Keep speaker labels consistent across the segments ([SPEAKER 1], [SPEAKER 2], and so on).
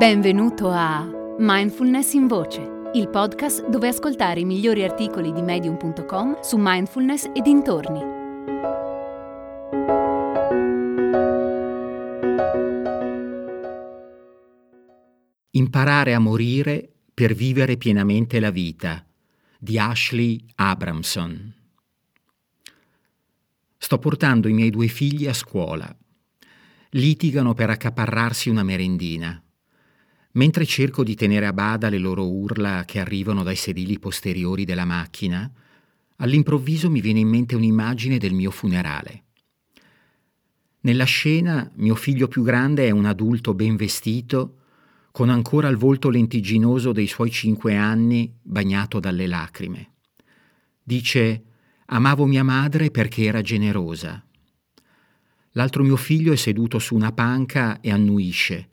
[SPEAKER 1] Benvenuto a Mindfulness in Voce, il podcast dove ascoltare i migliori articoli di medium.com su mindfulness e dintorni.
[SPEAKER 2] Imparare a morire per vivere pienamente la vita di Ashley Abramson. Sto portando i miei due figli a scuola. Litigano per accaparrarsi una merendina. Mentre cerco di tenere a bada le loro urla che arrivano dai sedili posteriori della macchina, all'improvviso mi viene in mente un'immagine del mio funerale. Nella scena mio figlio più grande è un adulto ben vestito, con ancora il volto lentigginoso dei suoi cinque anni bagnato dalle lacrime. Dice Amavo mia madre perché era generosa. L'altro mio figlio è seduto su una panca e annuisce,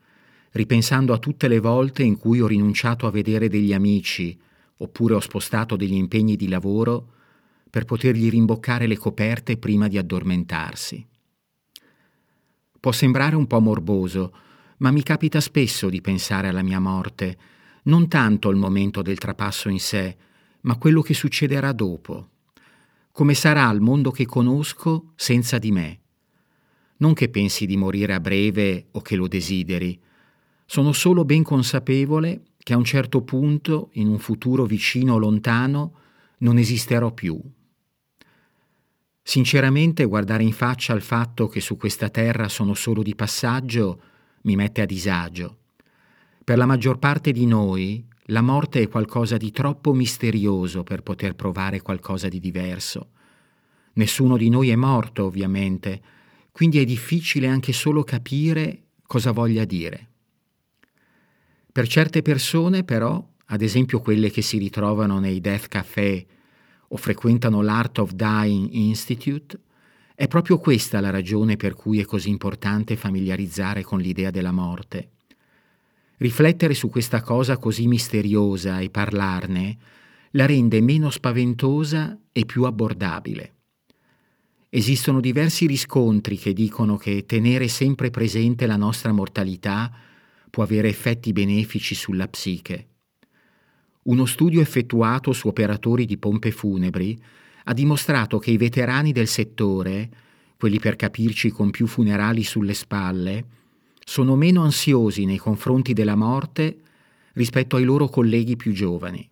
[SPEAKER 2] ripensando a tutte le volte in cui ho rinunciato a vedere degli amici oppure ho spostato degli impegni di lavoro per potergli rimboccare le coperte prima di addormentarsi. Può sembrare un po' morboso, ma mi capita spesso di pensare alla mia morte, non tanto al momento del trapasso in sé, ma quello che succederà dopo. Come sarà il mondo che conosco senza di me? Non che pensi di morire a breve o che lo desideri, sono solo ben consapevole che a un certo punto, in un futuro vicino o lontano, non esisterò più. Sinceramente guardare in faccia al fatto che su questa terra sono solo di passaggio mi mette a disagio. Per la maggior parte di noi la morte è qualcosa di troppo misterioso per poter provare qualcosa di diverso. Nessuno di noi è morto, ovviamente, quindi è difficile anche solo capire cosa voglia dire. Per certe persone, però, ad esempio quelle che si ritrovano nei Death Café o frequentano l'Art of Dying Institute, è proprio questa la ragione per cui è così importante familiarizzare con l'idea della morte. Riflettere su questa cosa così misteriosa e parlarne la rende meno spaventosa e più abbordabile. Esistono diversi riscontri che dicono che tenere sempre presente la nostra mortalità può avere effetti benefici sulla psiche. Uno studio effettuato su operatori di pompe funebri ha dimostrato che i veterani del settore, quelli per capirci con più funerali sulle spalle, sono meno ansiosi nei confronti della morte rispetto ai loro colleghi più giovani.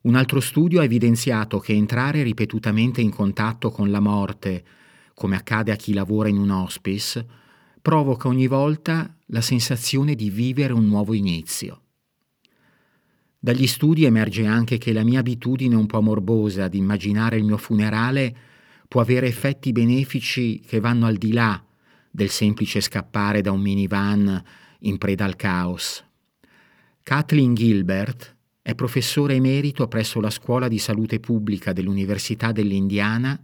[SPEAKER 2] Un altro studio ha evidenziato che entrare ripetutamente in contatto con la morte, come accade a chi lavora in un hospice, provoca ogni volta la sensazione di vivere un nuovo inizio. Dagli studi emerge anche che la mia abitudine un po' morbosa di immaginare il mio funerale può avere effetti benefici che vanno al di là del semplice scappare da un minivan in preda al caos. Kathleen Gilbert è professore emerito presso la Scuola di Salute Pubblica dell'Università dell'Indiana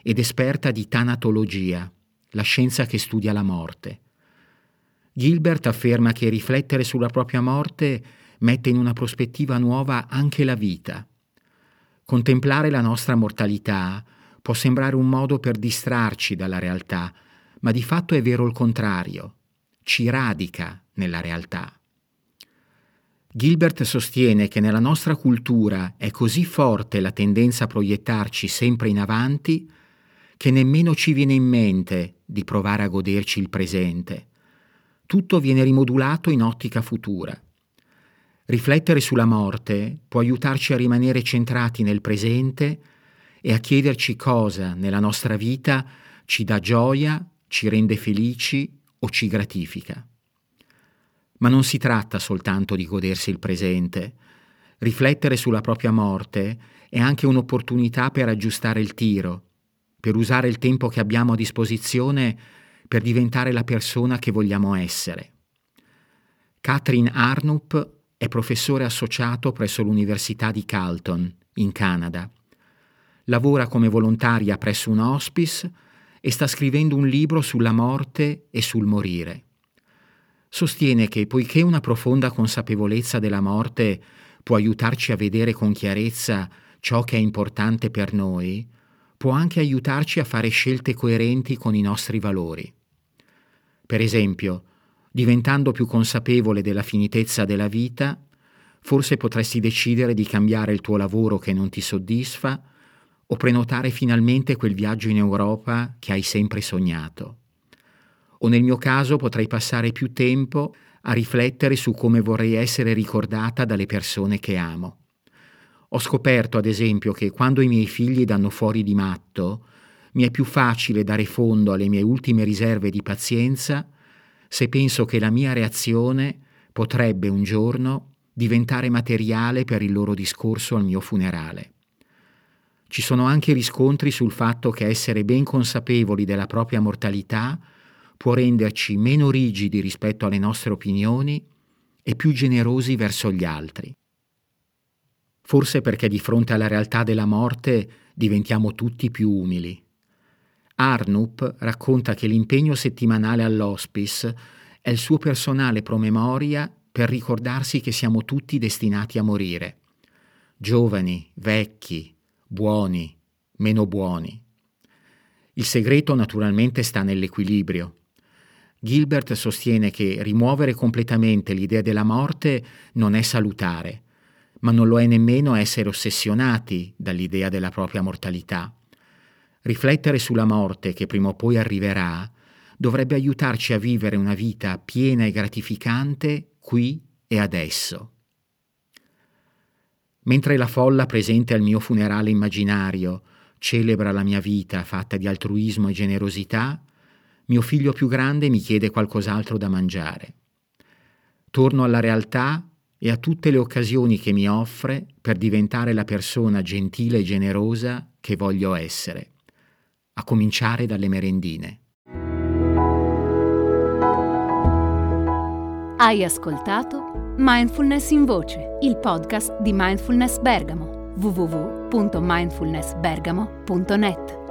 [SPEAKER 2] ed esperta di tanatologia la scienza che studia la morte. Gilbert afferma che riflettere sulla propria morte mette in una prospettiva nuova anche la vita. Contemplare la nostra mortalità può sembrare un modo per distrarci dalla realtà, ma di fatto è vero il contrario, ci radica nella realtà. Gilbert sostiene che nella nostra cultura è così forte la tendenza a proiettarci sempre in avanti che nemmeno ci viene in mente di provare a goderci il presente. Tutto viene rimodulato in ottica futura. Riflettere sulla morte può aiutarci a rimanere centrati nel presente e a chiederci cosa nella nostra vita ci dà gioia, ci rende felici o ci gratifica. Ma non si tratta soltanto di godersi il presente. Riflettere sulla propria morte è anche un'opportunità per aggiustare il tiro per usare il tempo che abbiamo a disposizione per diventare la persona che vogliamo essere. Catherine Arnup è professore associato presso l'Università di Carleton, in Canada. Lavora come volontaria presso un hospice e sta scrivendo un libro sulla morte e sul morire. Sostiene che poiché una profonda consapevolezza della morte può aiutarci a vedere con chiarezza ciò che è importante per noi, può anche aiutarci a fare scelte coerenti con i nostri valori. Per esempio, Diventando più consapevole della finitezza della vita, forse potresti decidere di cambiare il tuo lavoro che non ti soddisfa o prenotare finalmente quel viaggio in Europa che hai sempre sognato. O nel mio caso potrei passare più tempo a riflettere su come vorrei essere ricordata dalle persone che amo. Ho scoperto, ad esempio, che quando i miei figli danno fuori di matto, mi è più facile dare fondo alle mie ultime riserve di pazienza se penso che la mia reazione potrebbe un giorno diventare materiale per il loro discorso al mio funerale. Ci sono anche riscontri sul fatto che essere ben consapevoli della propria mortalità può renderci meno rigidi rispetto alle nostre opinioni e più generosi verso gli altri. Forse perché di fronte alla realtà della morte diventiamo tutti più umili. Arnup racconta che l'impegno settimanale all'hospice è il suo personale promemoria per ricordarsi che siamo tutti destinati a morire. Giovani, vecchi, buoni, meno buoni. Il segreto naturalmente sta nell'equilibrio. Gilbert sostiene che rimuovere completamente l'idea della morte non è salutare, ma non lo è nemmeno essere ossessionati dall'idea della propria mortalità. Riflettere sulla morte che prima o poi arriverà dovrebbe aiutarci a vivere una vita piena e gratificante qui e adesso. Mentre la folla presente al mio funerale immaginario celebra la mia vita fatta di altruismo e generosità, mio figlio più grande mi chiede qualcos'altro da mangiare. Torno alla realtà e a tutte le occasioni che mi offre per diventare la persona gentile e generosa che voglio essere a cominciare dalle merendine.
[SPEAKER 1] Hai ascoltato Mindfulness in Voce, il podcast di Mindfulness Bergamo, www.mindfulnessbergamo.net.